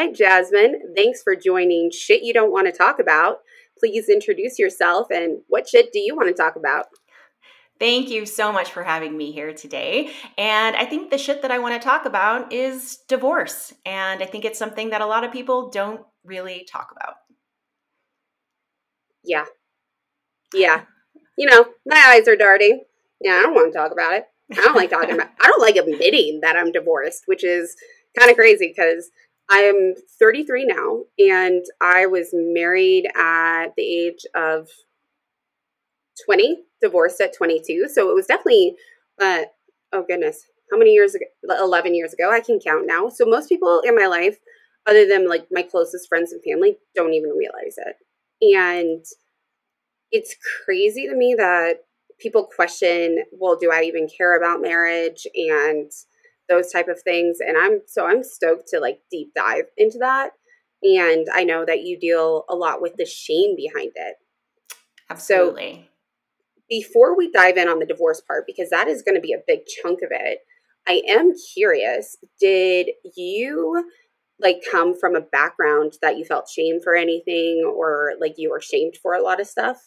right, Jasmine. Thanks for joining Shit You Don't Want to Talk About. Please introduce yourself and what shit do you want to talk about? Thank you so much for having me here today. And I think the shit that I want to talk about is divorce. And I think it's something that a lot of people don't really talk about. Yeah. Yeah. You know, my eyes are darting. Yeah, I don't want to talk about it. I don't like talking about I don't like admitting that I'm divorced, which is kind of crazy because I am 33 now and I was married at the age of 20, divorced at 22. So it was definitely uh oh goodness, how many years ago? 11 years ago. I can count now. So most people in my life other than like my closest friends and family don't even realize it. And it's crazy to me that people question, well, do I even care about marriage and those type of things? And I'm so I'm stoked to like deep dive into that. And I know that you deal a lot with the shame behind it. Absolutely. So before we dive in on the divorce part, because that is going to be a big chunk of it, I am curious, did you like come from a background that you felt shame for anything or like you were shamed for a lot of stuff?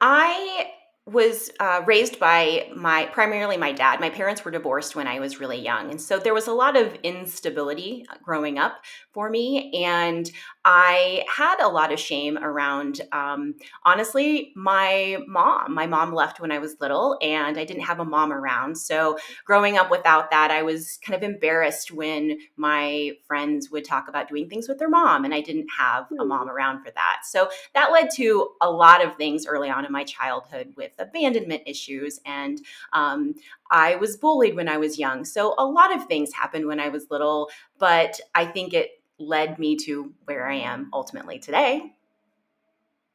I was uh, raised by my primarily my dad. My parents were divorced when I was really young, and so there was a lot of instability uh, growing up for me, and I had a lot of shame around. Um, honestly, my mom. My mom left when I was little, and I didn't have a mom around. So growing up without that, I was kind of embarrassed when my friends would talk about doing things with their mom, and I didn't have a hmm. mom around for that. So that led to a lot of things early on in my childhood with abandonment issues. And um, I was bullied when I was young. So a lot of things happened when I was little, but I think it led me to where I am ultimately today.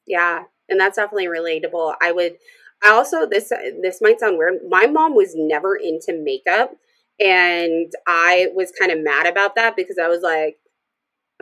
Yeah, and that's definitely relatable. I would I also this this might sound weird. My mom was never into makeup and I was kind of mad about that because I was like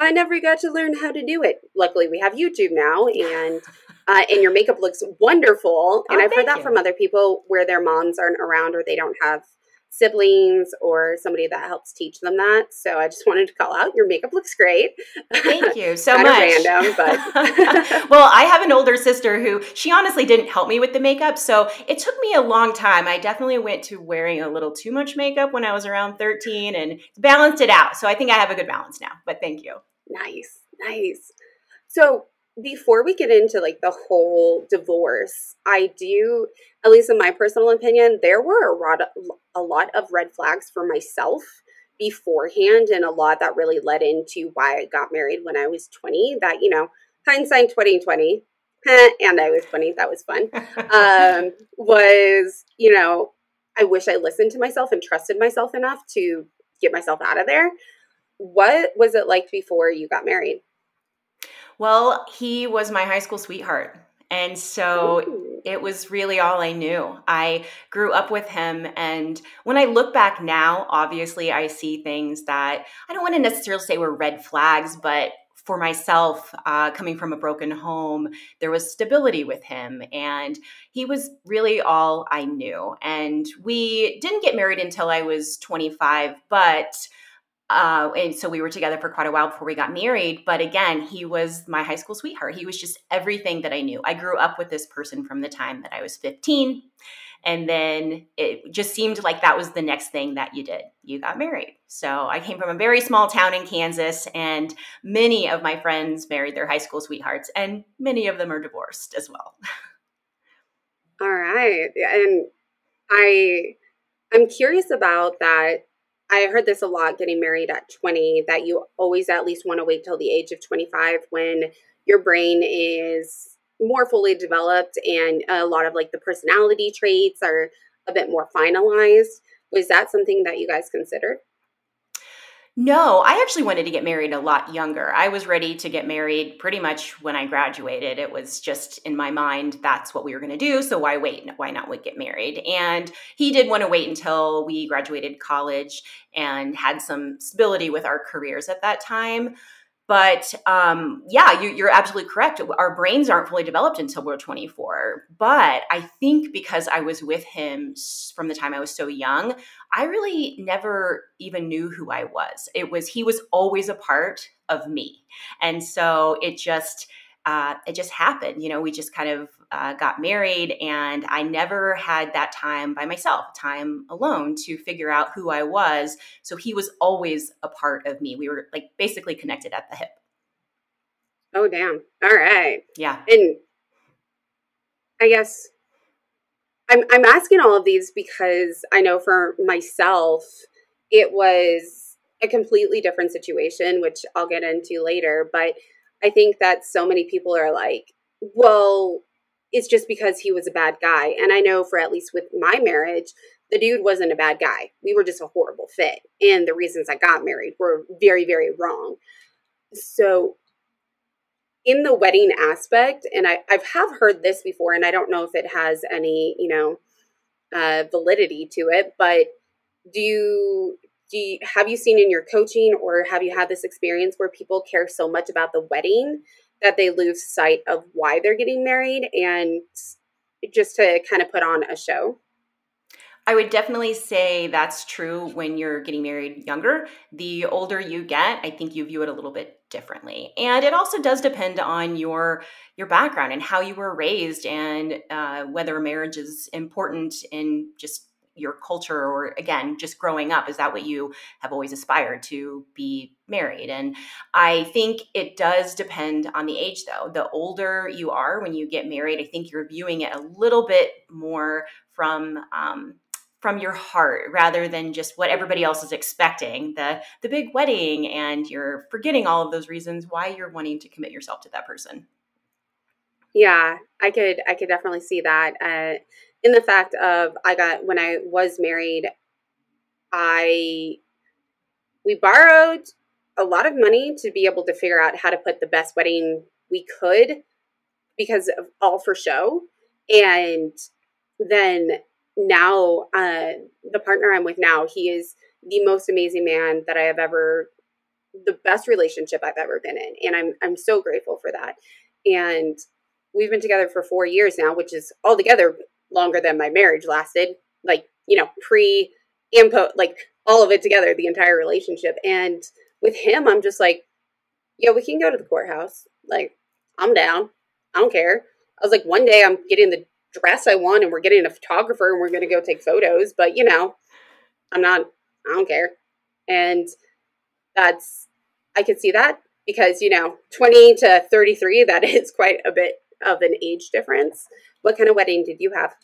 I never got to learn how to do it. Luckily, we have YouTube now, and uh, and your makeup looks wonderful. And oh, I've heard that you. from other people where their moms aren't around or they don't have siblings or somebody that helps teach them that. So I just wanted to call out your makeup looks great. Thank you so much. Random, but well, I have an older sister who she honestly didn't help me with the makeup, so it took me a long time. I definitely went to wearing a little too much makeup when I was around 13 and balanced it out. So I think I have a good balance now. But thank you. Nice. Nice. So before we get into like the whole divorce, I do, at least in my personal opinion, there were a lot of, a lot of red flags for myself beforehand and a lot that really led into why I got married when I was 20 that, you know, hindsight 2020 and I was 20, that was fun. um, was, you know, I wish I listened to myself and trusted myself enough to get myself out of there. What was it like before you got married? Well, he was my high school sweetheart. And so Ooh. it was really all I knew. I grew up with him. And when I look back now, obviously I see things that I don't want to necessarily say were red flags, but for myself, uh, coming from a broken home, there was stability with him, and he was really all I knew. And we didn't get married until I was 25, but uh, and so we were together for quite a while before we got married. But again, he was my high school sweetheart. He was just everything that I knew. I grew up with this person from the time that I was 15. And then it just seemed like that was the next thing that you did. You got married. So I came from a very small town in Kansas, and many of my friends married their high school sweethearts, and many of them are divorced as well. All right. And I I'm curious about that I heard this a lot getting married at 20 that you always at least want to wait till the age of 25 when your brain is more fully developed and a lot of like the personality traits are a bit more finalized. Was that something that you guys considered? No, I actually wanted to get married a lot younger. I was ready to get married pretty much when I graduated. It was just in my mind that's what we were going to do. So why wait? Why not get married? And he did want to wait until we graduated college and had some stability with our careers at that time. But um, yeah, you, are absolutely correct. Our brains aren't fully developed until we're 24. But I think because I was with him from the time I was so young, I really never even knew who I was. It was, he was always a part of me. And so it just, uh, it just happened. You know, we just kind of uh, got married, and I never had that time by myself, time alone to figure out who I was. So he was always a part of me. We were like basically connected at the hip. Oh, damn. All right. Yeah. And I guess I'm, I'm asking all of these because I know for myself, it was a completely different situation, which I'll get into later. But I think that so many people are like, well, it's just because he was a bad guy. And I know for at least with my marriage, the dude wasn't a bad guy. We were just a horrible fit. And the reasons I got married were very, very wrong. So, in the wedding aspect, and I, I've have heard this before, and I don't know if it has any, you know, uh, validity to it, but do you do you, have you seen in your coaching or have you had this experience where people care so much about the wedding that they lose sight of why they're getting married and just to kind of put on a show? I would definitely say that's true when you're getting married younger. The older you get, I think you view it a little bit differently, and it also does depend on your your background and how you were raised, and uh, whether marriage is important in just your culture or again just growing up is that what you have always aspired to be married? And i think it does depend on the age though. The older you are when you get married i think you're viewing it a little bit more from um, from your heart rather than just what everybody else is expecting. The the big wedding and you're forgetting all of those reasons why you're wanting to commit yourself to that person yeah i could i could definitely see that uh, in the fact of I got when I was married, I we borrowed a lot of money to be able to figure out how to put the best wedding we could because of all for show. And then now uh, the partner I'm with now, he is the most amazing man that I have ever the best relationship I've ever been in. And I'm I'm so grateful for that. And we've been together for four years now, which is altogether longer than my marriage lasted, like, you know, pre input, like all of it together, the entire relationship. And with him, I'm just like, yeah, we can go to the courthouse. Like, I'm down. I don't care. I was like, one day I'm getting the dress I want and we're getting a photographer and we're to go take photos. But, you know, I'm not, I don't care. And that's, I could see that because, you know, 20 to 33, that is quite a bit of an age difference. What kind of wedding did you have?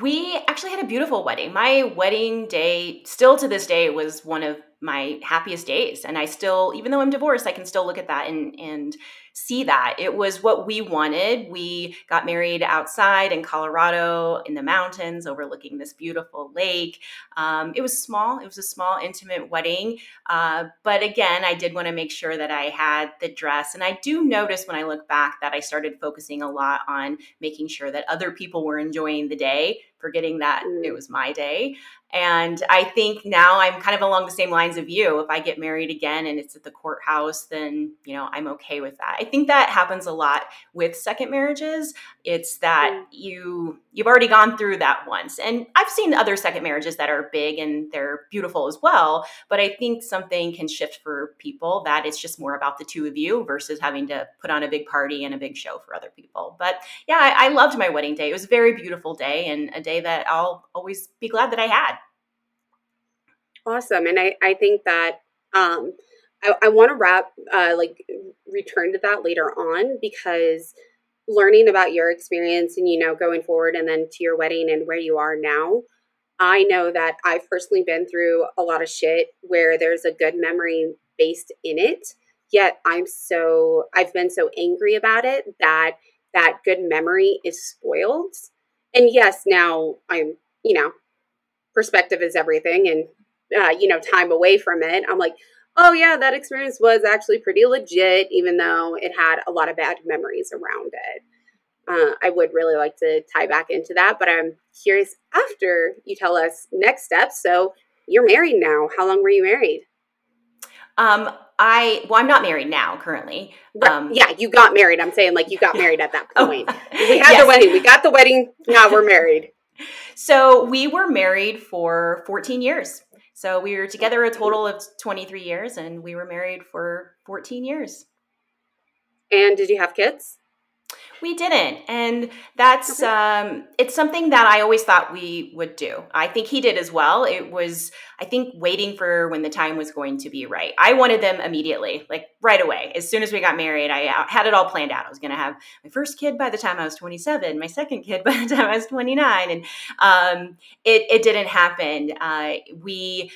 We actually had a beautiful wedding. My wedding day, still to this day, was one of my happiest days. And I still, even though I'm divorced, I can still look at that and and see that. It was what we wanted. We got married outside in Colorado in the mountains overlooking this beautiful lake. Um, it was small, it was a small, intimate wedding. Uh, but again, I did want to make sure that I had the dress. And I do notice when I look back that I started focusing a lot on making sure that other people were enjoying the day, forgetting that mm. it was my day. And I think now I'm kind of along the same lines of you. If I get married again and it's at the courthouse, then, you know, I'm okay with that. I think that happens a lot with second marriages. It's that mm. you you've already gone through that once. And I've seen other second marriages that are big and they're beautiful as well, but I think something can shift for people that it's just more about the two of you versus having to put on a big party and a big show for other people. But yeah, I, I loved my wedding day. It was a very beautiful day and a day that I'll always be glad that I had. Awesome. And I, I think that um, I, I want to wrap, uh, like, return to that later on because learning about your experience and, you know, going forward and then to your wedding and where you are now, I know that I've personally been through a lot of shit where there's a good memory based in it. Yet I'm so, I've been so angry about it that that good memory is spoiled. And yes, now I'm, you know, perspective is everything. And uh, you know, time away from it, I'm like, oh yeah, that experience was actually pretty legit, even though it had a lot of bad memories around it. Uh, I would really like to tie back into that, but I'm curious after you tell us next steps. So you're married now. How long were you married? Um, I well, I'm not married now currently. Um, yeah, you got married. I'm saying like you got married at that oh, point. oh, we had yes. the wedding. We got the wedding. Now we're married. So we were married for 14 years. So we were together a total of 23 years, and we were married for 14 years. And did you have kids? We didn't. And that's um it's something that I always thought we would do. I think he did as well. It was I think waiting for when the time was going to be right. I wanted them immediately, like right away. As soon as we got married, I uh, had it all planned out. I was going to have my first kid by the time I was 27, my second kid by the time I was 29 and um it it didn't happen. Uh we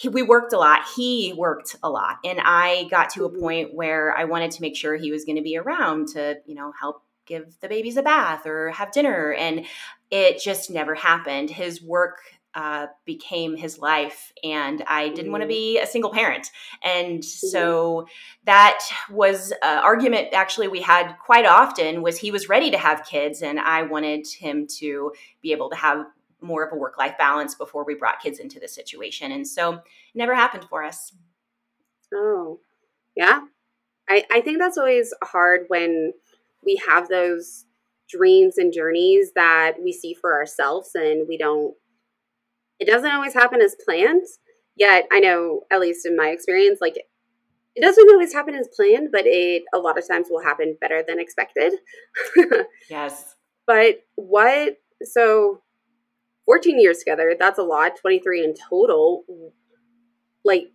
he, we worked a lot. He worked a lot. And I got to a mm-hmm. point where I wanted to make sure he was going to be around to, you know, help give the babies a bath or have dinner. And it just never happened. His work uh, became his life, and I didn't want to mm-hmm. be a single parent. And mm-hmm. so that was an argument actually we had quite often was he was ready to have kids, and I wanted him to be able to have more of a work life balance before we brought kids into the situation. And so it never happened for us. Oh, yeah. I, I think that's always hard when we have those dreams and journeys that we see for ourselves and we don't, it doesn't always happen as planned. Yet, I know, at least in my experience, like it doesn't always happen as planned, but it a lot of times will happen better than expected. yes. But what, so 14 years together, that's a lot, 23 in total. Like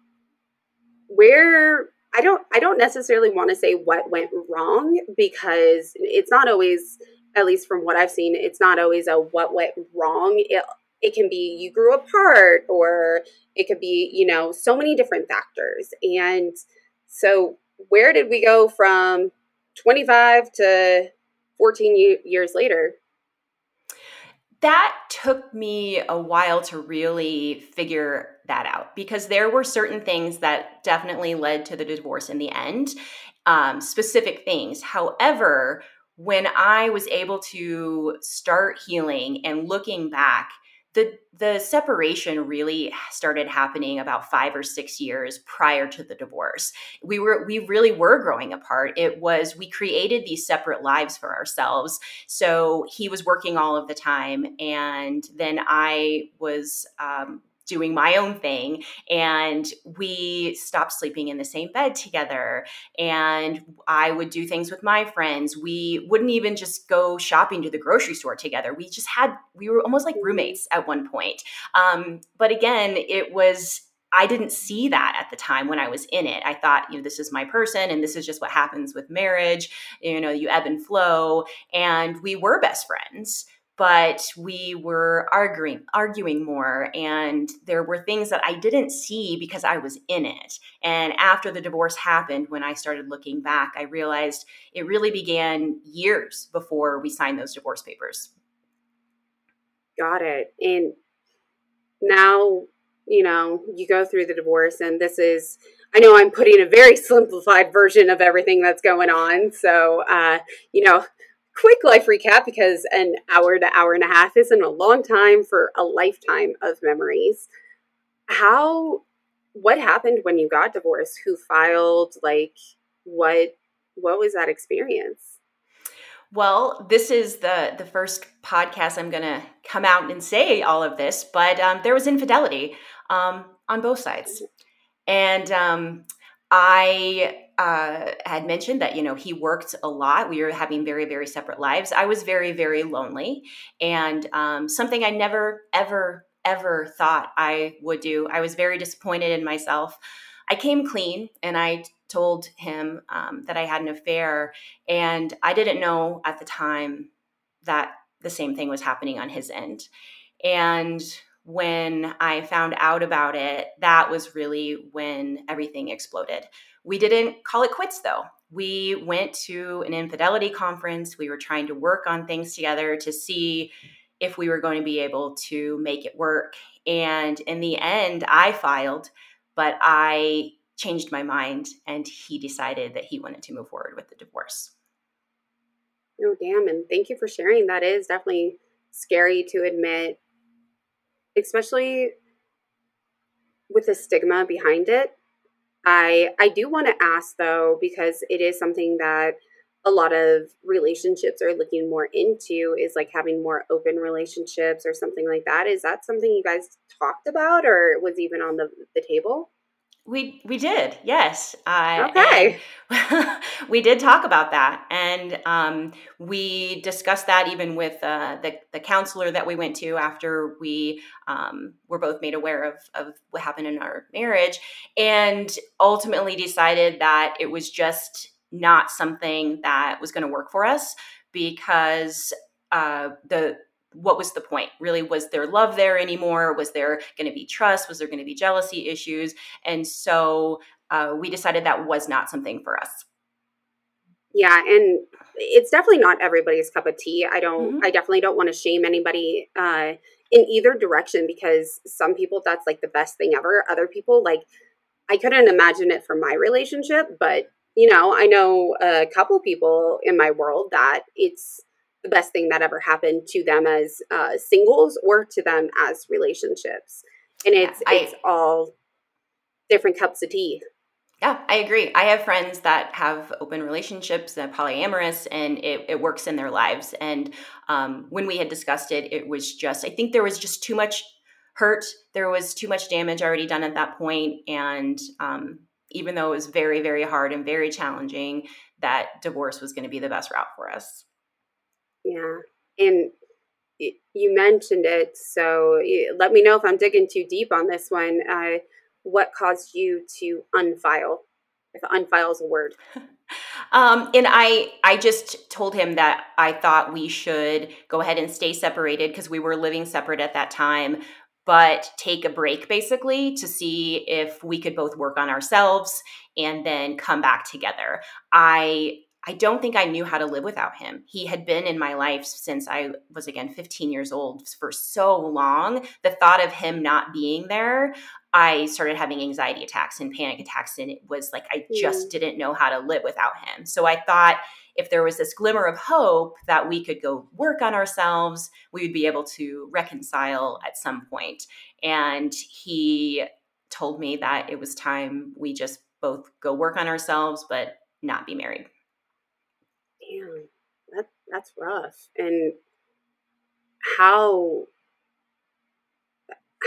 where I don't I don't necessarily want to say what went wrong because it's not always at least from what I've seen, it's not always a what went wrong. It it can be you grew apart or it could be, you know, so many different factors. And so where did we go from 25 to 14 years later? That took me a while to really figure that out because there were certain things that definitely led to the divorce in the end, um, specific things. However, when I was able to start healing and looking back, the the separation really started happening about 5 or 6 years prior to the divorce. We were we really were growing apart. It was we created these separate lives for ourselves. So he was working all of the time and then I was um, doing my own thing and we stopped sleeping in the same bed together and i would do things with my friends we wouldn't even just go shopping to the grocery store together we just had we were almost like roommates at one point um, but again it was I didn't see that at the time when I was in it. I thought, you know, this is my person and this is just what happens with marriage. You know, you ebb and flow. And we were best friends but we were arguing arguing more and there were things that I didn't see because I was in it. And after the divorce happened when I started looking back, I realized it really began years before we signed those divorce papers. Got it. And now, you know, you go through the divorce and this is I know I'm putting a very simplified version of everything that's going on. So, uh, you know, quick life recap because an hour to hour and a half isn't a long time for a lifetime of memories. How, what happened when you got divorced? Who filed? Like, what, what was that experience? Well, this is the the first podcast I'm going to come out and say all of this, but um, there was infidelity um, on both sides, and um, I uh, had mentioned that you know he worked a lot. We were having very very separate lives. I was very very lonely, and um, something I never ever ever thought I would do. I was very disappointed in myself. I came clean and I told him um, that I had an affair, and I didn't know at the time that the same thing was happening on his end. And when I found out about it, that was really when everything exploded. We didn't call it quits though. We went to an infidelity conference. We were trying to work on things together to see if we were going to be able to make it work. And in the end, I filed, but I changed my mind and he decided that he wanted to move forward with the divorce. Oh, damn. And thank you for sharing. That is definitely scary to admit especially with the stigma behind it. I I do want to ask though because it is something that a lot of relationships are looking more into is like having more open relationships or something like that. Is that something you guys talked about or was even on the the table? We we did, yes. Uh, okay. we did talk about that, and um, we discussed that even with uh, the the counselor that we went to after we um, were both made aware of of what happened in our marriage, and ultimately decided that it was just not something that was going to work for us because uh, the what was the point? Really was there love there anymore? Was there going to be trust? Was there going to be jealousy issues? And so uh, we decided that was not something for us. Yeah and it's definitely not everybody's cup of tea. I don't mm-hmm. i definitely don't want to shame anybody uh, in either direction because some people that's like the best thing ever. Other people like i couldn't imagine it for my relationship but you know i know a couple people in my world that it's the best thing that ever happened to them as uh, singles or to them as relationships. And it's yeah, I, it's all different cups of tea. Yeah, I agree. I have friends that have open relationships, that polyamorous, and it, it works in their lives. And um, when we had discussed it, it was just, I think there was just too much hurt. There was too much damage already done at that point. And um, even though it was very, very hard and very challenging, that divorce was going to be the best route for us. Yeah. And you mentioned it, so let me know if I'm digging too deep on this one. Uh, what caused you to unfile? If unfile is a word. Um, and I, I just told him that I thought we should go ahead and stay separated because we were living separate at that time, but take a break basically to see if we could both work on ourselves and then come back together. I I don't think I knew how to live without him. He had been in my life since I was, again, 15 years old for so long. The thought of him not being there, I started having anxiety attacks and panic attacks. And it was like, I just mm. didn't know how to live without him. So I thought if there was this glimmer of hope that we could go work on ourselves, we would be able to reconcile at some point. And he told me that it was time we just both go work on ourselves, but not be married damn, that that's rough. And how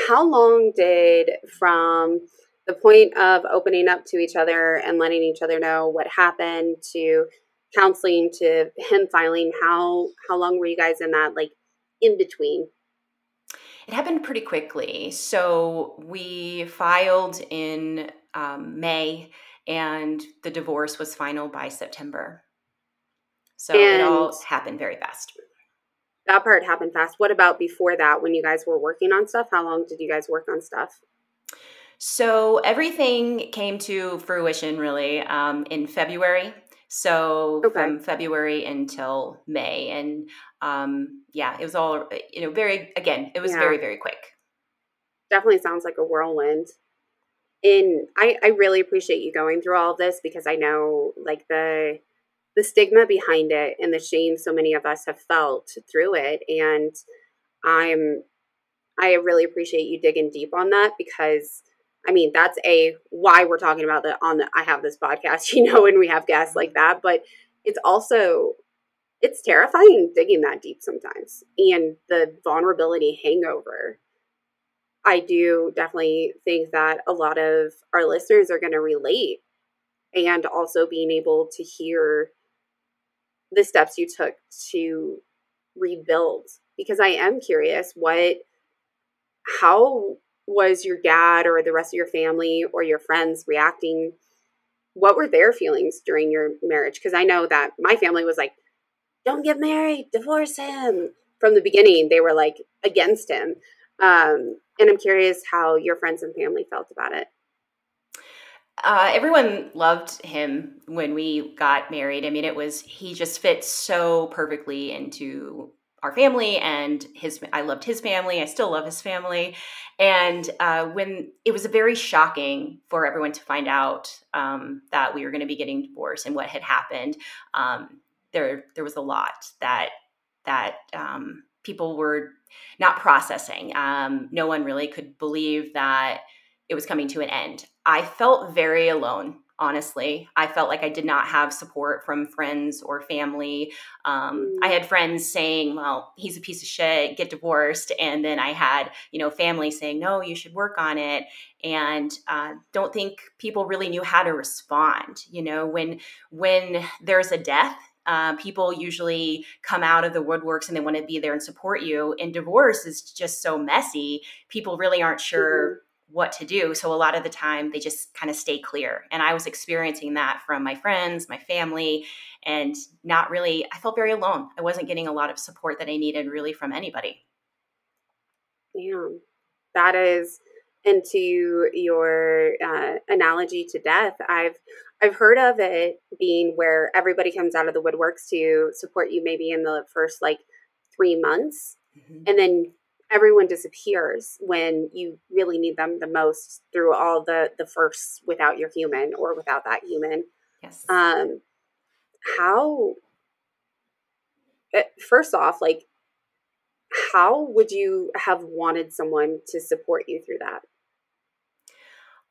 how long did from the point of opening up to each other and letting each other know what happened to counseling to him filing how how long were you guys in that like in between? It happened pretty quickly. So we filed in um, may and the divorce was final by september so and it all happened very fast. That part happened fast. What about before that when you guys were working on stuff? How long did you guys work on stuff? So everything came to fruition really um, in February. So okay. from February until May, and um, yeah, it was all you know. Very again, it was yeah. very very quick. Definitely sounds like a whirlwind. And I, I really appreciate you going through all of this because I know like the the stigma behind it and the shame so many of us have felt through it. And i'm i really appreciate you digging deep on that because i mean that's a why we're talking about that on the i have this podcast you know and we have guests like that. But it's also it's terrifying digging that deep sometimes. And the vulnerability hangover. I do definitely think that a lot of our listeners are going to relate and also being able to hear the steps you took to rebuild because I am curious what how was your dad or the rest of your family or your friends reacting? What were their feelings during your marriage? Because I know that my family was like don't get married divorce him. From the beginning they were like against him. Um, and I'm curious how your friends and family felt about it uh, everyone loved him when we got married. I mean, it was, he just fit so perfectly into our family and his i loved his family i still love his family and uh, when it was very shocking for everyone to find out um, that we were going to be getting divorced and what had happened um, there there was a lot that that um, people were not processing um, no one really could believe that it was coming to an end. I felt very alone honestly. I felt like I did not have support from friends or family. Um, I had friends saying, well, he's a piece of shit, get divorced. And then I had, you know, family saying, no, you should work on it. And uh, don't think people really knew how to respond. You know, when when there's a death, uh, people usually come out of the woodworks and they want to be there and support you. And divorce is just so messy. People really aren't sure mm-hmm what to do. So a lot of the time they just kind of stay clear. And I was experiencing that from my friends, my family, and not really, I felt very alone. I wasn't getting a lot of support that I needed really from anybody. Damn. That is, into your uh, analogy to death, I've I've heard of it being where everybody comes out of the woodworks to support you maybe in the first like three months. Mm-hmm. And then everyone disappears when you really need them the most through all the the firsts without your human or without that human. Yes. Um how eh, first off like how would you have wanted someone to support you through that?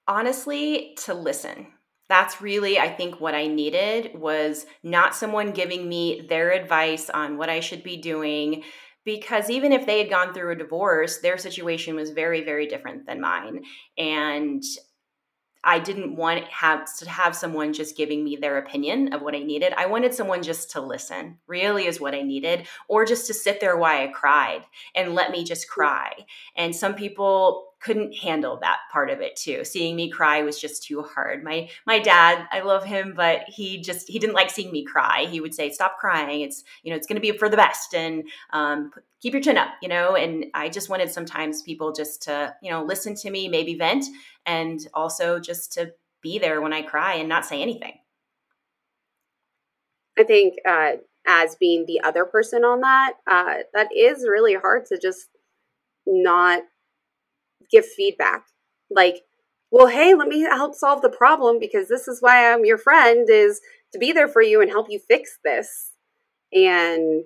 Honestly to listen. That's really i think what i needed was not someone giving me their advice on what i should be doing because even if they had gone through a divorce, their situation was very, very different than mine. And I didn't want have to have someone just giving me their opinion of what I needed. I wanted someone just to listen, really is what I needed, or just to sit there while I cried and let me just cry. And some people couldn't handle that part of it too. Seeing me cry was just too hard. My my dad, I love him, but he just he didn't like seeing me cry. He would say, "Stop crying. It's you know it's going to be for the best, and um, keep your chin up." You know, and I just wanted sometimes people just to you know listen to me, maybe vent, and also just to be there when I cry and not say anything. I think uh, as being the other person on that, uh, that is really hard to just not give feedback. Like, well, hey, let me help solve the problem because this is why I'm your friend is to be there for you and help you fix this and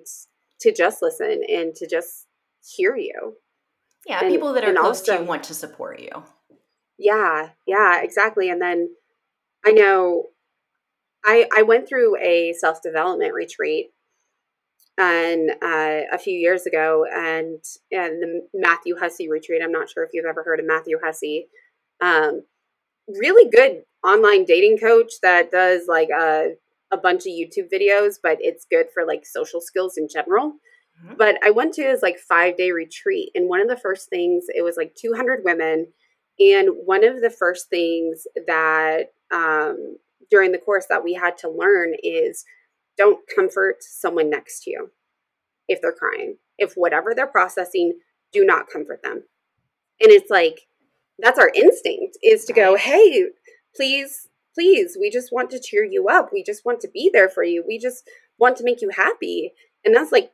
to just listen and to just hear you. Yeah, and, people that are close also, to you want to support you. Yeah, yeah, exactly. And then I know I I went through a self-development retreat and uh, a few years ago, and and the Matthew Hussey retreat. I'm not sure if you've ever heard of Matthew Hussey. Um, really good online dating coach that does like a a bunch of YouTube videos, but it's good for like social skills in general. Mm-hmm. But I went to his like five day retreat, and one of the first things it was like 200 women, and one of the first things that um, during the course that we had to learn is don't comfort someone next to you if they're crying. If whatever they're processing, do not comfort them. And it's like, that's our instinct is to go, hey, please, please, we just want to cheer you up. We just want to be there for you. We just want to make you happy. And that's like,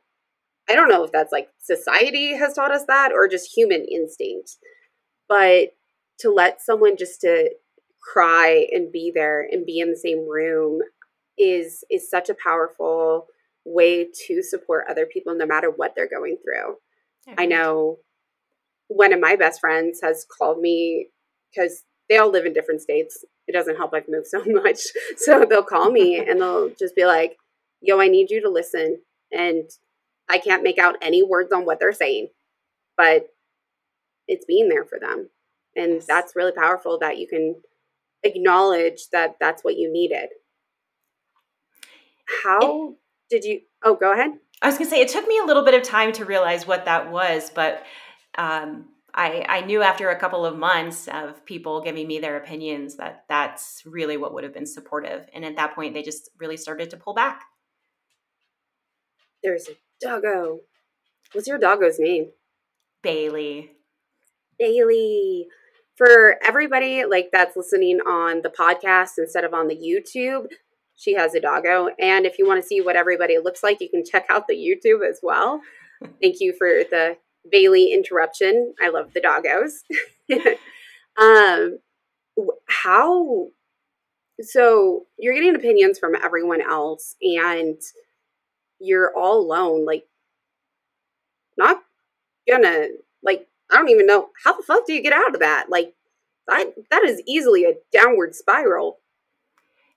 I don't know if that's like society has taught us that or just human instinct. But to let someone just to cry and be there and be in the same room is is such a powerful way to support other people no matter what they're going through. I know one of my best friends has called me because they all live in different states. It doesn't help I've moved so much. So they'll call me and they'll just be like, yo, I need you to listen. And I can't make out any words on what they're saying, but it's being there for them. And yes. that's really powerful that you can acknowledge that that's what you needed how it, did you? Oh, go ahead. I was going to say it took me a little bit of time to realize what that was, but um, I, I knew after a couple of months of people giving me their opinions that that's really what would have been supportive. And at that point, they just really started to pull back. There's a doggo. What's your doggo's name? Bailey. Bailey. For everybody like that's listening on the podcast instead of on the YouTube, she has a doggo. And if you want to see what everybody looks like, you can check out the YouTube as well. Thank you for the Bailey interruption. I love the doggos. um, how? So you're getting opinions from everyone else, and you're all alone. Like, not gonna like. I don't even know how the fuck do you get out of that. Like, that that is easily a downward spiral.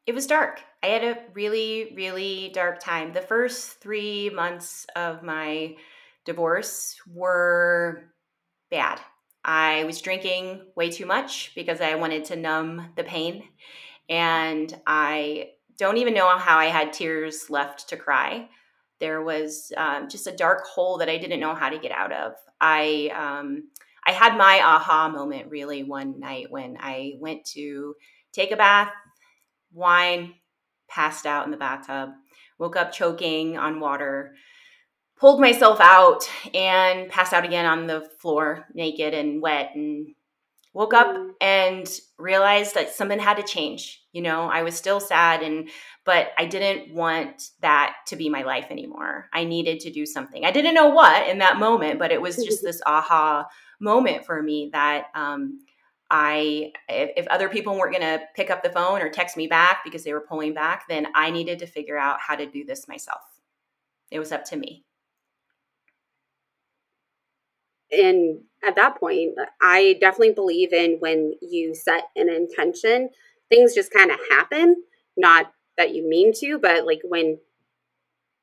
It was dark. I had a really, really dark time. The first three months of my divorce were bad. I was drinking way too much because I wanted to numb the pain. And I don't even know how I had tears left to cry. There was um, just a dark hole that I didn't know how to get out of. I um, I had my aha moment really one night when I went to take a bath, wine, passed out in the bathtub, woke up choking on water, pulled myself out, and passed out again on the floor, naked and wet, and woke up mm. and realized that something had to change. You know, I was still sad and but I didn't want that to be my life anymore. I needed to do something. I didn't know what in that moment, but it was just this aha moment for me that um, I, if, other people weren't going to pick up the phone or text me back because they were pulling back, then I needed to figure out how to do this myself. It was up to me. And at that point, I definitely believe in when you set an intention, things just kind of happen. Not that you mean to, but like when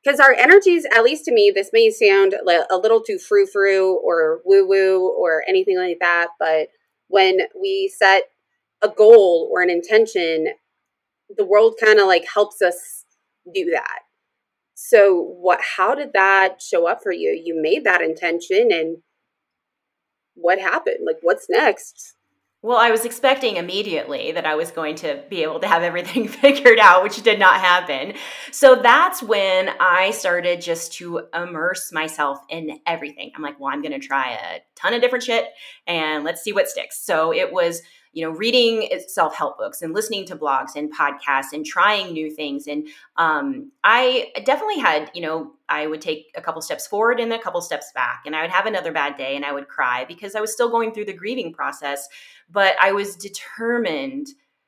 because our energies, at least to me, this may sound a little too frou frou or woo woo or anything like that, but when we set a goal or an intention, the world kind of like helps us do that. So, what, how did that show up for you? You made that intention, and what happened? Like, what's next? Well, I was expecting immediately that I was going to be able to have everything figured out, which did not happen. So that's when I started just to immerse myself in everything. I'm like, well, I'm going to try a ton of different shit and let's see what sticks. So it was you know reading self-help books and listening to blogs and podcasts and trying new things and um, i definitely had you know i would take a couple steps forward and a couple steps back and i would have another bad day and i would cry because i was still going through the grieving process but i was determined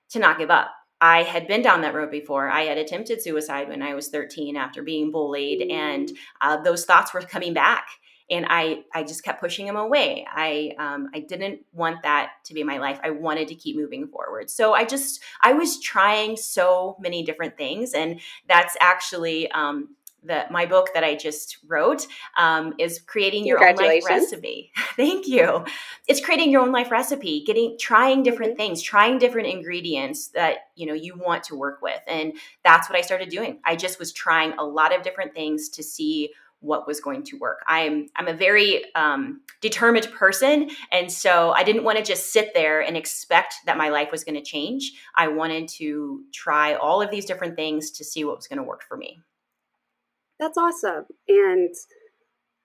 to not give up I had been down that road before. I had attempted suicide when I was 13 after being bullied, and uh, those thoughts were coming back and I I just kept pushing them away. I um, I didn't want that to be my life. I wanted to keep moving forward. So I just I was trying so many different things, and that's actually. Um, the, my book that I just wrote um, is creating your own life recipe. Thank you. It's creating your own life recipe, getting trying different mm-hmm. things, trying different ingredients that you know you want to work with, and that's what I started doing. I just was trying a lot of different things to see what was going to work. I'm I'm a very um, determined person, and so I didn't want to just sit there and expect that my life was going to change. I wanted to try all of these different things to see what was going to work for me. That's awesome, and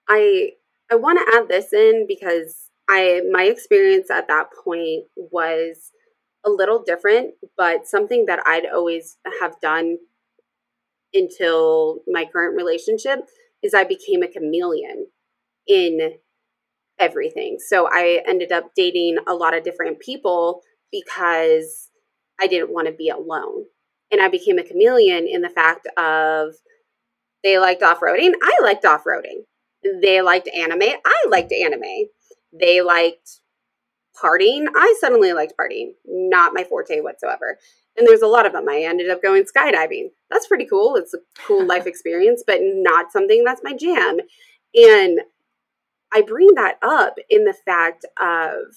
I I want to add this in because I my experience at that point was a little different, but something that I'd always have done until my current relationship is I became a chameleon in everything. So I ended up dating a lot of different people because I didn't want to be alone. And I became a chameleon in the fact of they liked off roading. I liked off roading. They liked anime. I liked anime. They liked partying. I suddenly liked partying. Not my forte whatsoever and there's a lot of them. I ended up going skydiving. That's pretty cool. It's a cool life experience, but not something that's my jam. And I bring that up in the fact of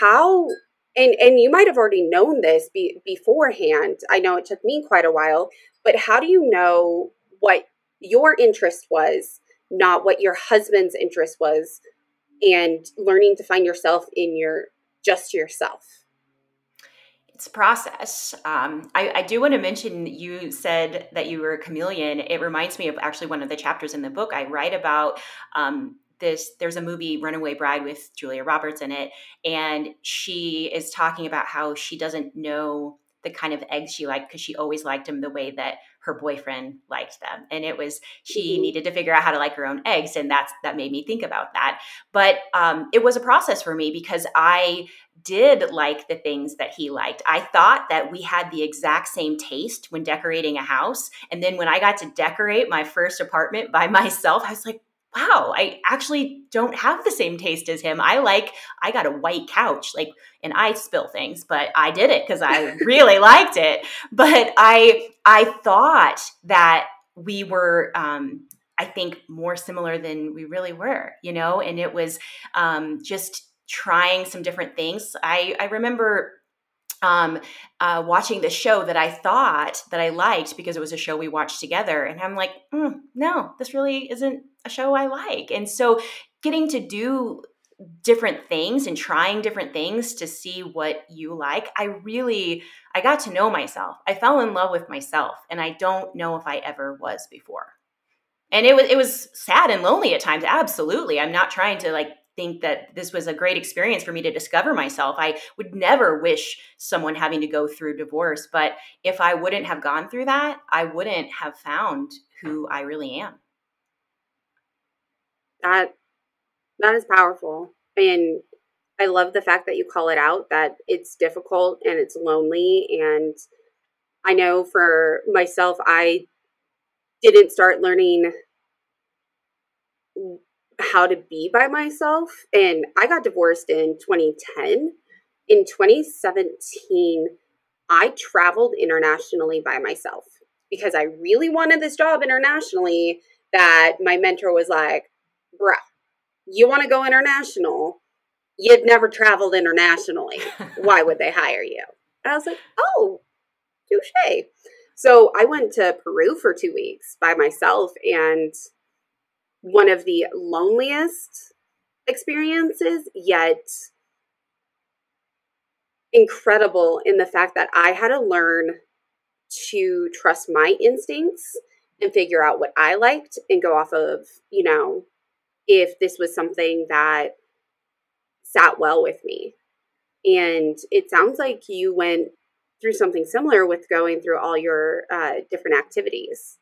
how and and you might have already known this be, beforehand. I know it took me quite a while, but how do you know what your interest was, not what your husband's interest was, and learning to find yourself in your just yourself? it's a process. Um, I, I, do want to mention you said that you were a chameleon. It reminds me of actually one of the chapters in the book. I write about um, this. There's a movie, Runaway Bride, with Julia Roberts in it, and she is talking about how she doesn't know the kind of eggs she liked because she always liked them the way that her boyfriend liked them. And it was she mm-hmm. needed to figure out how to like her own eggs and that's that made me think about that. But um, it was a process for me because i did like the things that he liked. I thought that we had the exact same taste when decorating a house. And then when i got to decorate my first apartment by myself i was like wow, I actually don't have the same taste as him. I like, I got a white couch, like, and I spill things, but I did it because I really liked it. But I, I thought that we were, um, I think more similar than we really were, you know, and it was um, just trying some different things. I, I remember um, uh, watching the show that I thought that I liked because it was a show we watched together. And I'm like, mm, no, this really isn't a show I like. And so getting to do different things and trying different things to see what you like i really i got to know myself i fell in love with myself and i don't know if i ever was before and it was it was sad and lonely at times absolutely i'm not trying to like think that this was a great experience for me to discover myself. I would never wish someone having to go through divorce, but if I wouldn't have gone through that, I wouldn't have found who I really am. That that is powerful. And I love the fact that you call it out that it's difficult and it's lonely and I know for myself I didn't start learning how to be by myself. And I got divorced in 2010. In 2017, I traveled internationally by myself because I really wanted this job internationally. That my mentor was like, bruh, you want to go international? You've never traveled internationally. Why would they hire you? And I was like, oh, touche. So I went to Peru for two weeks by myself and one of the loneliest experiences, yet incredible in the fact that I had to learn to trust my instincts and figure out what I liked and go off of, you know, if this was something that sat well with me. And it sounds like you went through something similar with going through all your uh, different activities.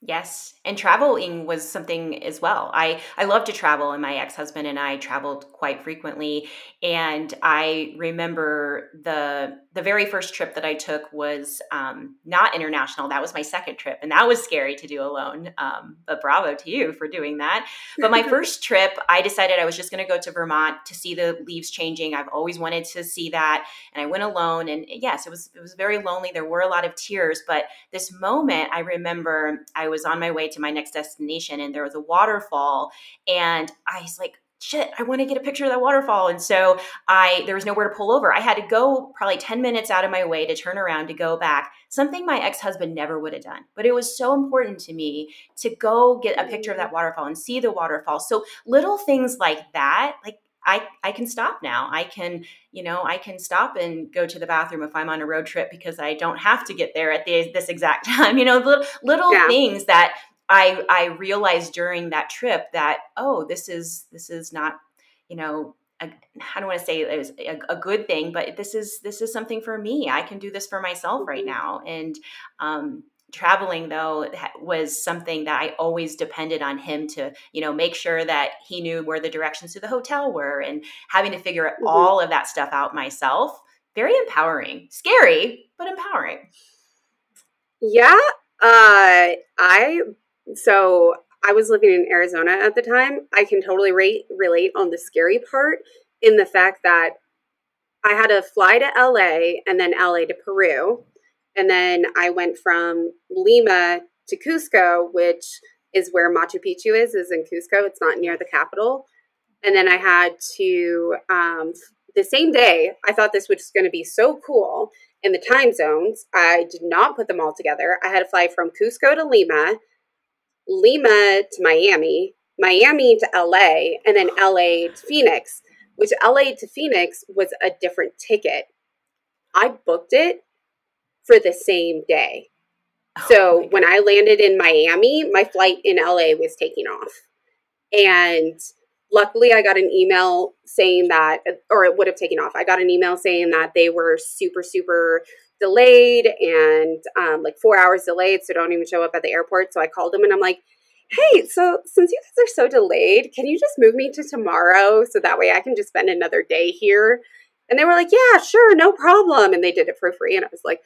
Yes, and traveling was something as well. I I love to travel, and my ex husband and I traveled quite frequently. And I remember the the very first trip that I took was um, not international. That was my second trip, and that was scary to do alone. Um, but bravo to you for doing that. But my first trip, I decided I was just going to go to Vermont to see the leaves changing. I've always wanted to see that, and I went alone. And yes, it was it was very lonely. There were a lot of tears, but this moment, I remember I was on my way to my next destination, and there was a waterfall, and I was like shit, I want to get a picture of that waterfall. And so I there was nowhere to pull over. I had to go probably 10 minutes out of my way to turn around to go back. Something my ex-husband never would have done. But it was so important to me to go get a picture of that mm. waterfall and see the waterfall. So little things like that, like I, I can stop now. I can, you know, I can stop and go to the bathroom if I'm on a road trip because I don't have to get there at the, this exact time. You know, little, little yeah. things that I I realized during that trip that oh this is this is not you know I don't want to say it was a, a, good thing, but this is this is something for me. I can do this for myself right mm-hmm. now. And um, traveling though was something that I always depended on him to, you know, make sure that he knew where the directions to the hotel were, and having to figure mm-hmm. all of that stuff out myself. Very empowering, scary, but empowering. Yeah, uh, I so I was living in Arizona at the time. I can totally rate, relate on the scary part in the fact that I had to fly to LA and then LA to Peru. And then I went from Lima to Cusco, which is where Machu Picchu is, is in Cusco. It's not near the capital. And then I had to, um, the same day, I thought this was going to be so cool in the time zones. I did not put them all together. I had to fly from Cusco to Lima, Lima to Miami, Miami to LA, and then LA to Phoenix, which LA to Phoenix was a different ticket. I booked it for the same day. Oh so when I landed in Miami, my flight in LA was taking off. And luckily, I got an email saying that, or it would have taken off. I got an email saying that they were super, super delayed and um, like four hours delayed, so don't even show up at the airport. So I called them and I'm like, hey, so since you guys are so delayed, can you just move me to tomorrow so that way I can just spend another day here? And they were like, yeah, sure, no problem. And they did it for free. And I was like,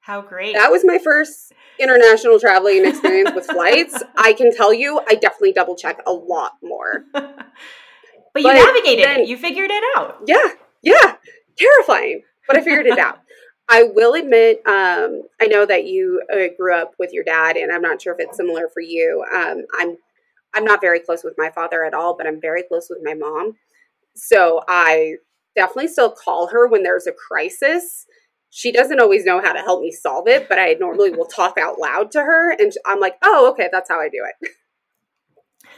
How great. That was my first international traveling experience with flights. I can tell you, I definitely double check a lot more. but you navigated then, it. You figured it out. Yeah. Yeah. Terrifying. But I figured it out. I will admit, um, I know that you uh, grew up with your dad, and I'm not sure if it's similar for you. Um, I'm, I'm not very close with my father at all, but I'm very close with my mom. So I definitely still call her when there's a crisis. She doesn't always know how to help me solve it, but I normally will talk out loud to her, and I'm like, "Oh, okay, that's how I do it."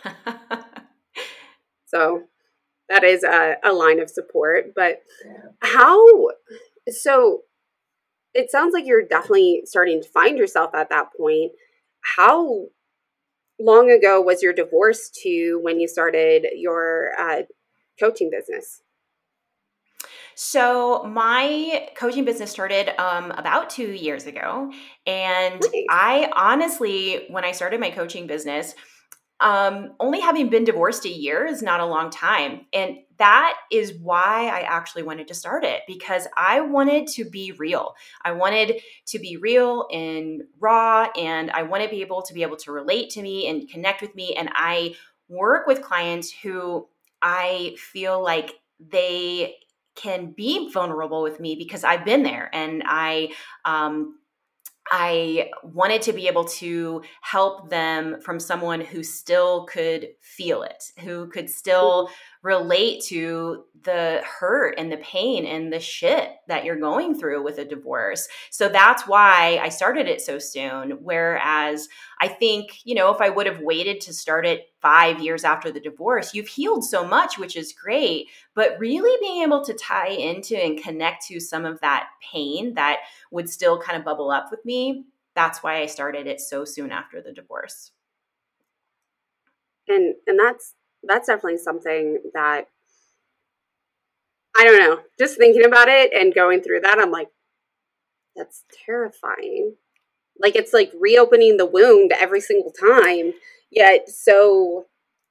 so that is a, a line of support. But how? So it sounds like you're definitely starting to find yourself at that point. How long ago was your divorce to when you started your uh, coaching business? So my coaching business started um, about two years ago, and nice. I honestly, when I started my coaching business, um, only having been divorced a year is not a long time. And that is why I actually wanted to start it because I wanted to be real. I wanted to be real and raw, and I want to be able to be able to relate to me and connect with me. And I work with clients who I feel like they can be vulnerable with me because I've been there and I um, I wanted to be able to help them from someone who still could feel it, who could still. Relate to the hurt and the pain and the shit that you're going through with a divorce. So that's why I started it so soon. Whereas I think, you know, if I would have waited to start it five years after the divorce, you've healed so much, which is great. But really being able to tie into and connect to some of that pain that would still kind of bubble up with me, that's why I started it so soon after the divorce. And and that's that's definitely something that I don't know. Just thinking about it and going through that, I'm like, that's terrifying. Like it's like reopening the wound every single time, yet so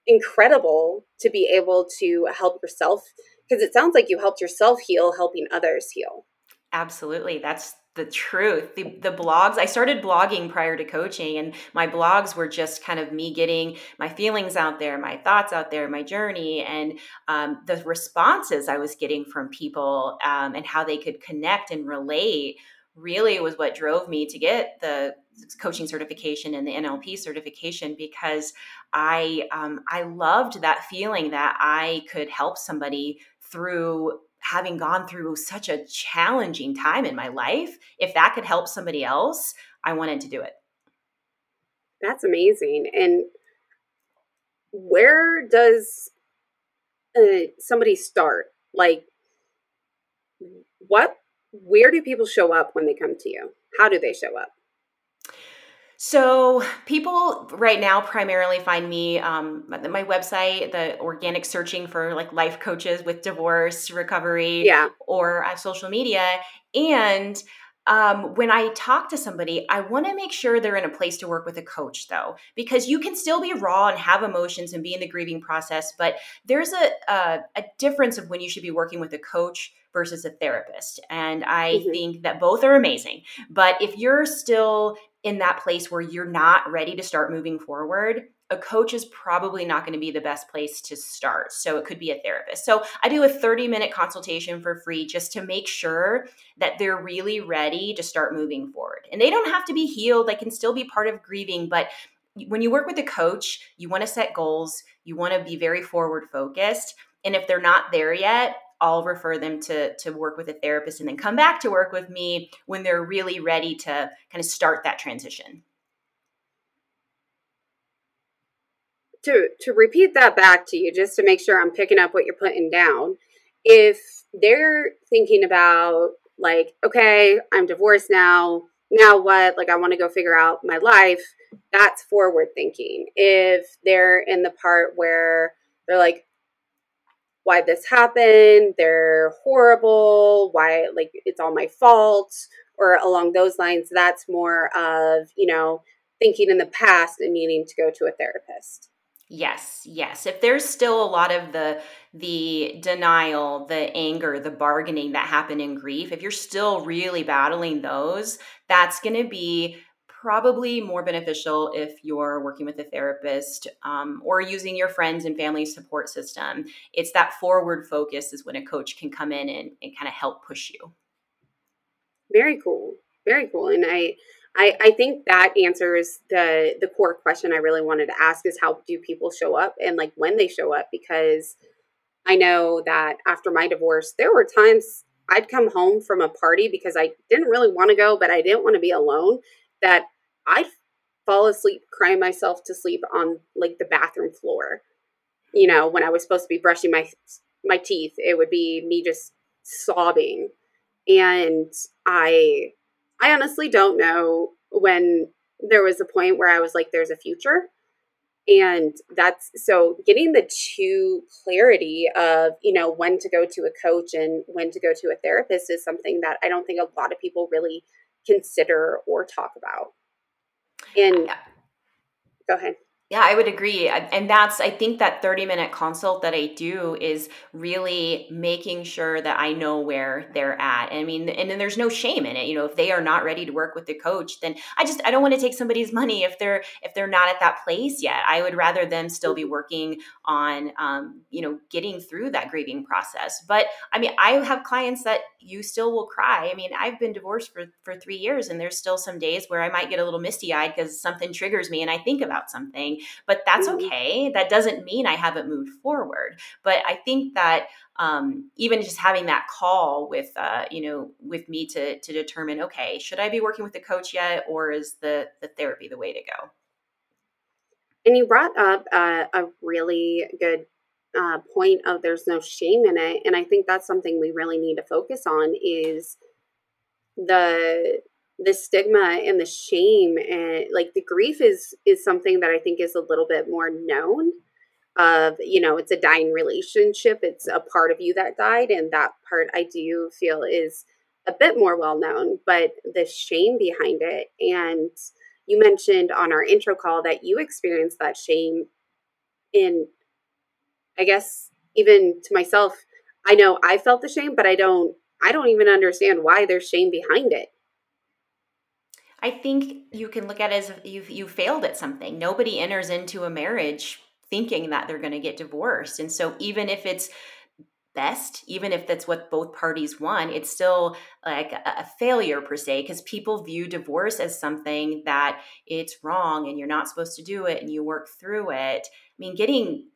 incredible to be able to help yourself because it sounds like you helped yourself heal, helping others heal. Absolutely. That's the truth. The, the blogs, I started blogging prior to coaching, and my blogs were just kind of me getting my feelings out there, my thoughts out there, my journey, and um, the responses I was getting from people um, and how they could connect and relate really was what drove me to get the coaching certification and the NLP certification because I um, I loved that feeling that I could help somebody through having gone through such a challenging time in my life, if that could help somebody else, I wanted to do it. That's amazing. And where does uh, somebody start? Like, what, where do people show up when they come to you? How do they show up? So people right now primarily find me um, my website, the organic searching for like life coaches with divorce recovery, yeah, or uh, social media. And um, when I talk to somebody, I want to make sure they're in a place to work with a coach, though, because you can still be raw and have emotions and be in the grieving process. But there's a a, a difference of when you should be working with a coach versus a therapist. And I mm-hmm. think that both are amazing. But if you're still in that place where you're not ready to start moving forward, a coach is probably not going to be the best place to start. So it could be a therapist. So I do a 30 minute consultation for free just to make sure that they're really ready to start moving forward. And they don't have to be healed, they can still be part of grieving. But when you work with a coach, you want to set goals, you want to be very forward focused. And if they're not there yet, I'll refer them to to work with a therapist and then come back to work with me when they're really ready to kind of start that transition. To to repeat that back to you just to make sure I'm picking up what you're putting down. If they're thinking about like okay, I'm divorced now, now what? Like I want to go figure out my life, that's forward thinking. If they're in the part where they're like why this happened, they're horrible, why like it's all my fault, or along those lines, that's more of, you know, thinking in the past and needing to go to a therapist. Yes, yes. If there's still a lot of the the denial, the anger, the bargaining that happen in grief, if you're still really battling those, that's going to be probably more beneficial if you're working with a therapist um, or using your friends and family support system. It's that forward focus is when a coach can come in and, and kind of help push you. Very cool. Very cool. And I I, I think that answers the the core question I really wanted to ask is how do people show up and like when they show up because I know that after my divorce there were times I'd come home from a party because I didn't really want to go but I didn't want to be alone that I'd fall asleep crying myself to sleep on like the bathroom floor you know when I was supposed to be brushing my my teeth it would be me just sobbing and I I honestly don't know when there was a point where I was like, there's a future. And that's so getting the two clarity of, you know, when to go to a coach and when to go to a therapist is something that I don't think a lot of people really consider or talk about. And yeah. go ahead. Yeah, I would agree. And that's, I think that 30 minute consult that I do is really making sure that I know where they're at. I mean, and then there's no shame in it. You know, if they are not ready to work with the coach, then I just, I don't want to take somebody's money if they're, if they're not at that place yet. I would rather them still be working on, um, you know, getting through that grieving process. But I mean, I have clients that you still will cry. I mean, I've been divorced for, for three years and there's still some days where I might get a little misty eyed because something triggers me and I think about something but that's mm-hmm. okay. That doesn't mean I haven't moved forward. But I think that um, even just having that call with uh, you know with me to to determine okay should I be working with a coach yet or is the the therapy the way to go? And you brought up uh, a really good uh, point of there's no shame in it, and I think that's something we really need to focus on is the the stigma and the shame and like the grief is is something that I think is a little bit more known of you know it's a dying relationship it's a part of you that died and that part I do feel is a bit more well known but the shame behind it and you mentioned on our intro call that you experienced that shame in I guess even to myself. I know I felt the shame but I don't I don't even understand why there's shame behind it I think you can look at it as you you failed at something. Nobody enters into a marriage thinking that they're going to get divorced. And so even if it's best, even if that's what both parties want, it's still like a failure per se because people view divorce as something that it's wrong and you're not supposed to do it and you work through it. I mean, getting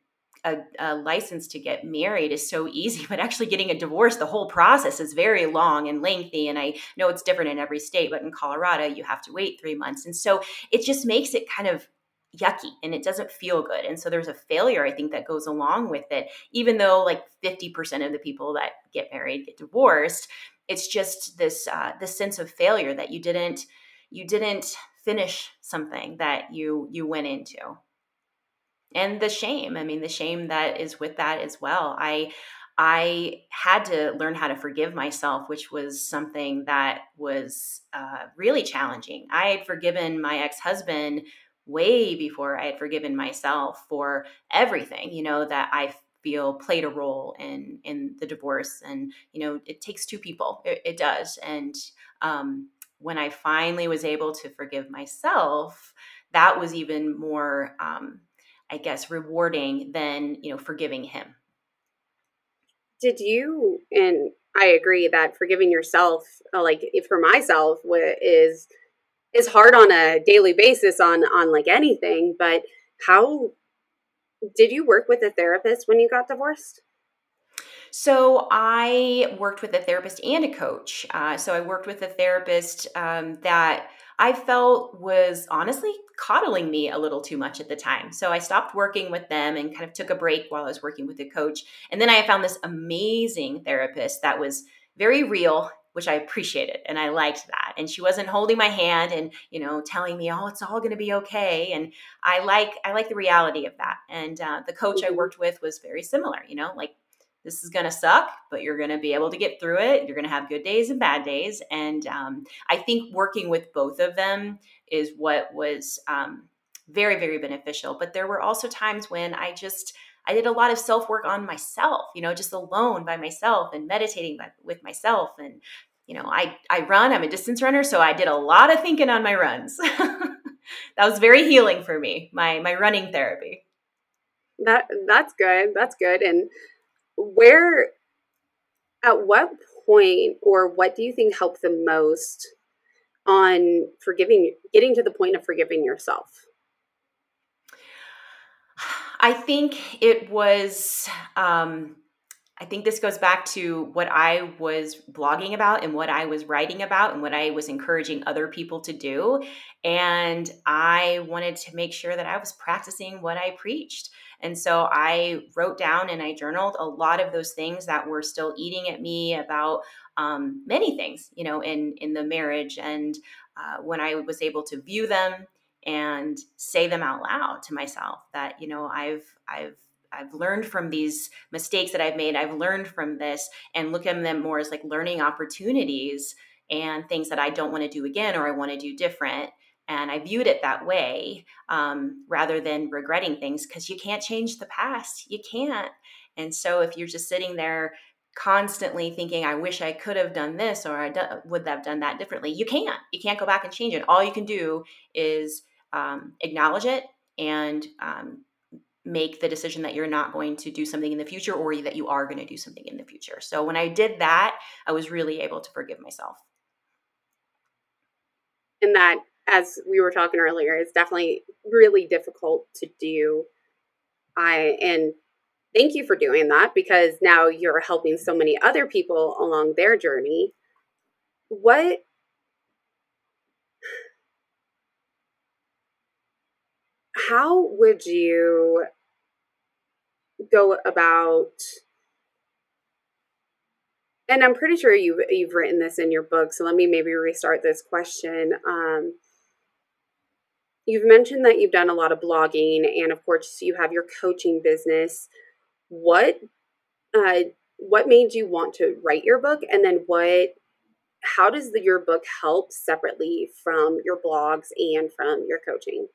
a, a, license to get married is so easy, but actually getting a divorce, the whole process is very long and lengthy. And I know it's different in every state, but in Colorado, you have to wait three months. And so it just makes it kind of yucky and it doesn't feel good. And so there's a failure, I think, that goes along with it. Even though like 50% of the people that get married get divorced, it's just this uh, this sense of failure that you didn't you didn't finish something that you you went into and the shame i mean the shame that is with that as well. I i had to learn how to forgive myself which was something that was uh, really challenging. I had forgiven my ex-husband way before i had forgiven myself for everything you know that i feel played a role in in the divorce and you know it takes two people it, it does. And um, when i finally was able to forgive myself that was even more um, I guess, rewarding than, you know, forgiving him. Did you, and I agree that forgiving yourself, uh, like for myself, is is hard on a daily basis on on like anything. But how did you work with a therapist when you got divorced? So I worked with a therapist and a coach. Uh, so I worked with a therapist um, that I felt was honestly coddling me a little too much at the time. So I stopped working with them and kind of took a break while I was working with a coach. And then I found this amazing therapist that was very real which I appreciated and I liked that. And she wasn't holding my hand and, you know, telling me, "Oh, it's all going to be okay." And I like I like the reality of that. And uh, the coach I mm-hmm. worked with was very similar, you know, like this is going to suck, but you're going to be able to get through it. You're going to have good days and bad days. And um, I think working with both of them is what was um, very, very beneficial. But there were also times when I just, I did a lot of self work on myself, you know, just alone by myself and meditating by, with myself. And, you know, I, I run, I'm a distance runner. So I did a lot of thinking on my runs. that was very healing for me, my, my running therapy. That, that's good. That's good. And where, at what point or what do you think helped the most on forgiving getting to the point of forgiving yourself? I think it was um, i think this goes back to what i was blogging about and what i was writing about and what i was encouraging other people to do and i wanted to make sure that i was practicing what i preached and so I wrote down and I journaled a lot of those things that were still eating at me about um, many things, you know, in in the marriage. And uh, when I was able to view them and say them out loud to myself, that you know, I've I've I've learned from these mistakes that I've made. I've learned from this, and look at them more as like learning opportunities and things that I don't want to do again or I want to do different and I viewed it that way um, rather than regretting things because you can't change the past. You can't. And so if you're just sitting there constantly thinking, I wish I could have done this or I do- would have done that differently, you can't. You can't go back and change it. All you can do is um, acknowledge it and um, make the decision that you're not going to do something in the future or that you are going to do something in the future. So when I did that, I was really able to forgive myself. And that as we were talking earlier, is definitely really difficult to do. I and thank you for doing that because now you're helping so many other people along their journey. What how would you go about and I'm pretty sure you've you've written this in your book, so let me maybe restart this question. Um, You've mentioned that you've done a lot of blogging, and of course, you have your coaching business. What uh, what made you want to write your book, and then what? How does the, your book help separately from your blogs and from your coaching?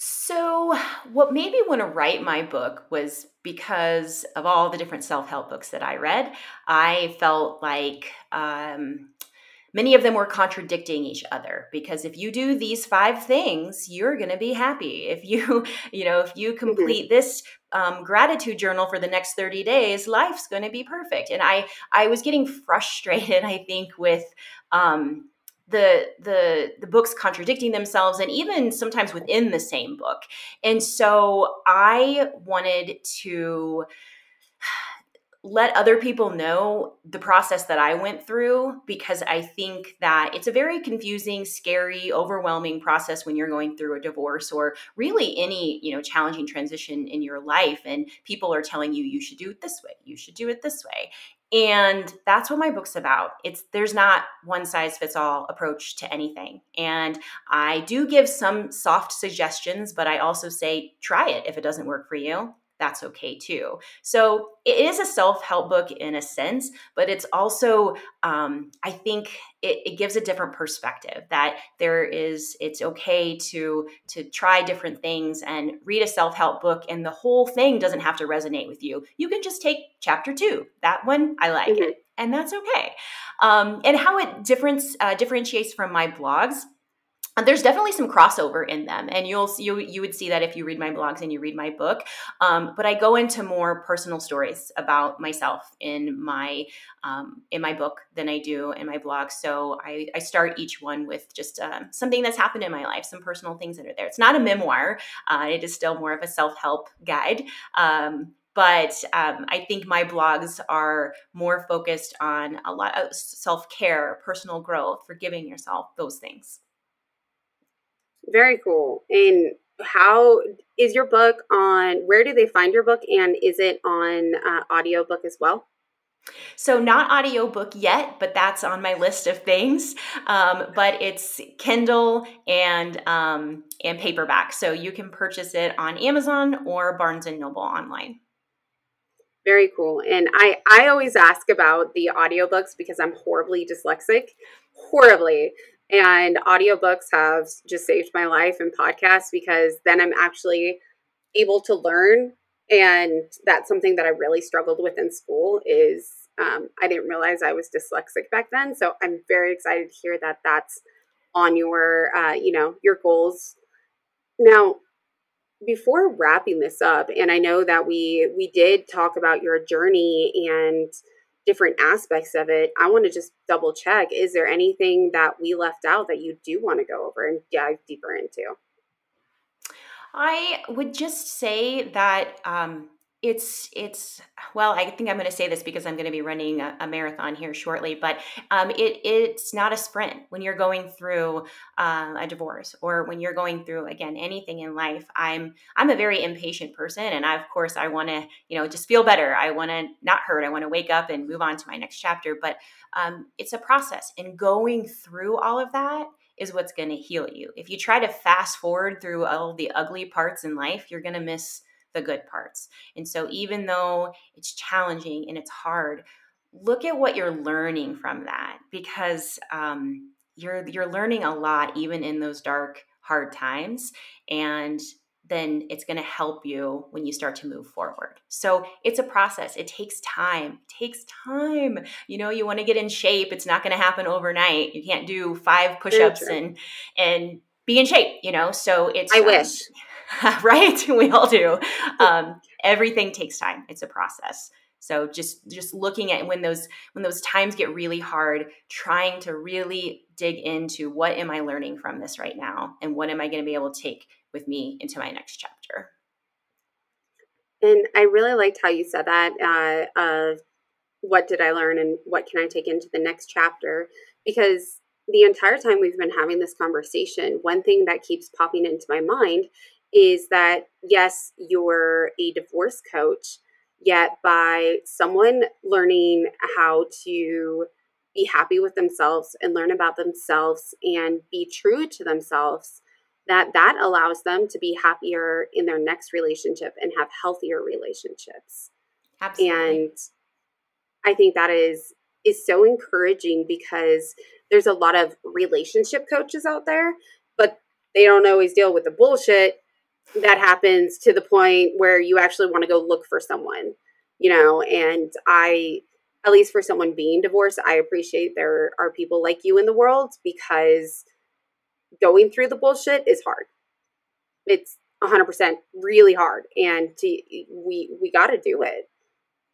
So, what made me want to write my book was because of all the different self help books that I read. I felt like um, many of them were contradicting each other because if you do these five things you're going to be happy if you you know if you mm-hmm. complete mm-hmm. this um, gratitude journal for the next 30 days life's going to be perfect and i i was getting frustrated i think with um, the the the books contradicting themselves and even sometimes within the same book. And so i wanted to let other people know the process that I went through because I think that it's a very confusing, scary, overwhelming process when you're going through a divorce or really any, you know, challenging transition in your life. And people are telling you you should do it this way, you should do it this way. And that's what my book's about. It's there's not one size fits all approach to anything. And I do give some soft suggestions, but I also say try it if it doesn't work for you that's okay too. So it is a self help book in a sense, but it's also, um, I think, it, it, gives a different perspective that there is it's okay to to try different things and read a self help book, and the whole thing doesn't have to resonate with you. You can just take chapter two. That one I like mm-hmm. it, and that's okay. Um, and how it difference uh, differentiates from my blogs there's definitely some crossover in them. And you'll you you would see that if you read my blogs and you read my book. Um, but i go into more personal stories about myself in my um, in my book than i do in my blog so i, I start each one with just uh, something that's happened in my life some personal things that are there. It's not a memoir uh, it is still more of a self-help guide. Um, but um, I think my blogs are more focused on a lot of self care, personal growth, forgiving yourself, those things. Very cool. And how is your book on? Where do they find your book? And is it on uh, audiobook as well? So not audiobook yet, but that's on my list of things. Um, but it's Kindle and um, and paperback, so you can purchase it on Amazon or Barnes and Noble online. Very cool. And I I always ask about the audiobooks because I'm horribly dyslexic, horribly. And audiobooks have just saved my life and podcasts because then I'm actually able to learn. And that's something that I really struggled with in school is um, I didn't realize I was dyslexic back then. So I'm very excited to hear that that's on your, uh, you know, your goals. Now, before wrapping this up, and I know that we we did talk about your journey and different aspects of it, I want to just double check. Is there anything that we left out that you do want to go over and dive deeper into? I would just say that um, it's it's well i think i'm going to say this because i'm going to be running a, a marathon here shortly but um, it it's not a sprint when you're going through uh, a divorce or when you're going through again anything in life. I'm i'm a very impatient person and I, of course i want to you know just feel better. I want to not hurt. I want to wake up and move on to my next chapter but um, it's a process and going through all of that is what's going to heal you. If you try to fast forward through all the ugly parts in life you're going to miss the good parts. And so, even though it's challenging and it's hard, look at what you're learning from that because um, you're you're learning a lot even in those dark, hard times, and then it's going to help you when you start to move forward. So it's a process. It takes time. It takes time. You know, you want to get in shape. It's not going to happen overnight. You can't do five push-ups and and be in shape, you know. So it's I um, wish. right? we all do. Um, everything takes time. It's a process. So just just looking at when those when those times get really hard, trying to really dig into what am I learning from this right now, and what am I going to be able to take with me into my next chapter. And I really liked how you said that uh, of what did I learn and what can I take into the next chapter because the entire time we've been having this conversation, one thing that keeps popping into my mind is that yes, you're a divorce coach, yet by someone learning how to be happy with themselves and learn about themselves and be true to themselves that that allows them to be happier in their next relationship and have healthier relationships Absolutely. and i think that is is so encouraging because there's a lot of relationship coaches out there but they don't always deal with the bullshit that happens to the point where you actually want to go look for someone, you know, and I at least for someone being divorced, I appreciate there are people like you in the world because going through the bullshit is hard. It's 100% really hard and to, we we got to do it.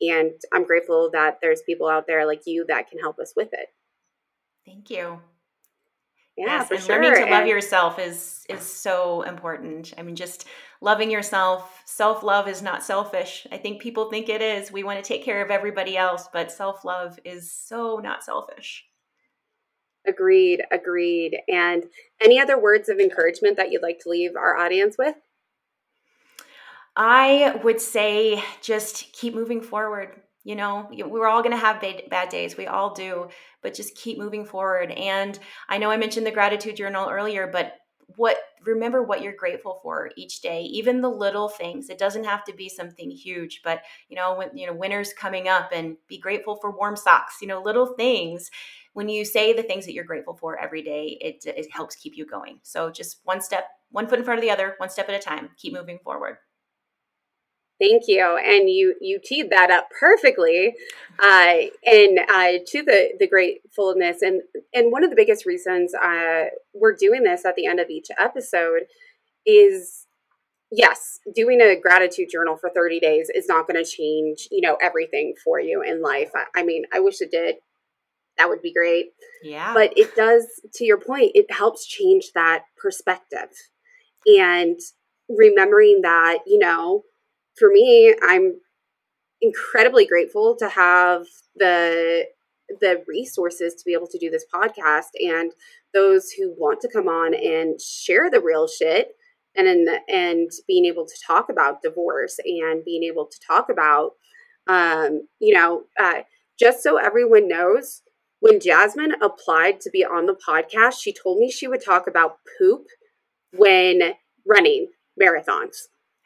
And I'm grateful that there's people out there like you that can help us with it. Thank you. Yeah, yes, for and sure. learning to love and, yourself is is so important. I mean, just loving yourself. Self love is not selfish. I think people think it is. We want to take care of everybody else, but self love is so not selfish. Agreed, agreed. And any other words of encouragement that you'd like to leave our audience with? I would say just keep moving forward. You know, we're all going to have bad days. We all do, but just keep moving forward. And I know I mentioned the gratitude journal earlier, but what remember what you're grateful for each day even the little things it doesn't have to be something huge but you know when you know winter's coming up and be grateful for warm socks you know little things when you say the things that you're grateful for every day it, it helps keep you going so just one step one foot in front of the other one step at a time keep moving forward Thank you, and you you teed that up perfectly, uh, and uh, to the the gratefulness, and and one of the biggest reasons uh, we're doing this at the end of each episode is yes, doing a gratitude journal for thirty days is not going to change you know everything for you in life. I, I mean, I wish it did. That would be great. Yeah, but it does. To your point, it helps change that perspective, and remembering that you know for me, I'm incredibly grateful to have the the resources to be able to do this podcast and those who want to come on and share the real shit and and being able to talk about divorce and being able to talk about um, you know uh, just so everyone knows when jasmine applied to be on the podcast she told me she would talk about poop when running marathons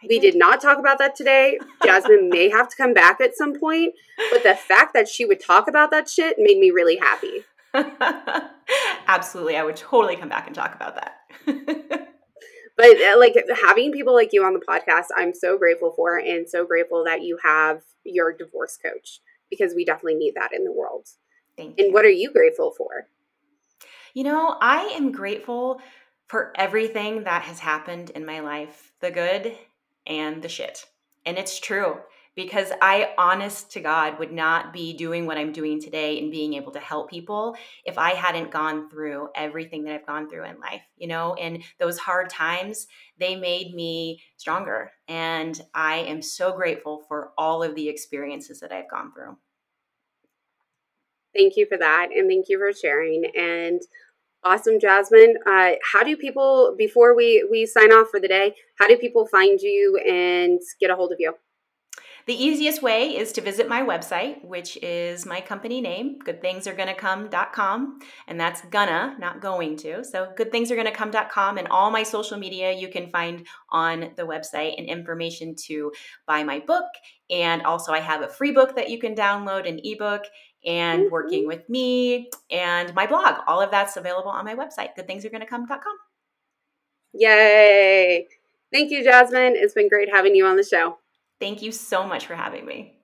we did not talk about that today. Jasmine may have to come back at some point, but the fact that she would talk about that shit made me really happy. Absolutely. I would totally come back and talk about that. but uh, like having people like you on the podcast, I'm so grateful for and so grateful that you have your divorce coach because we definitely need that in the world. Thank you. And what are you grateful for? You know, I am grateful for everything that has happened in my life the good and the shit. And it's true because I, honest to God, would not be doing what I'm doing today and being able to help people if I hadn't gone through everything that I've gone through in life. You know, and those hard times, they made me stronger. And I am so grateful for all of the experiences that I've gone through. Thank you for that. And thank you for sharing. And awesome, Jasmine. Uh, how do people, before we, we sign off for the day, how do people find you and get a hold of you? The easiest way is to visit my website, which is my company name, goodthingsaregonnacome.com. And that's gonna, not going to. So goodthingsaregonnacome.com and all my social media you can find on the website and information to buy my book. And also I have a free book that you can download, an ebook, and mm-hmm. working with me and my blog. All of that's available on my website, goodthingsaregonnacome.com. Yay! Thank you, Jasmine. It's been great having you on the show. Thank you so much for having me.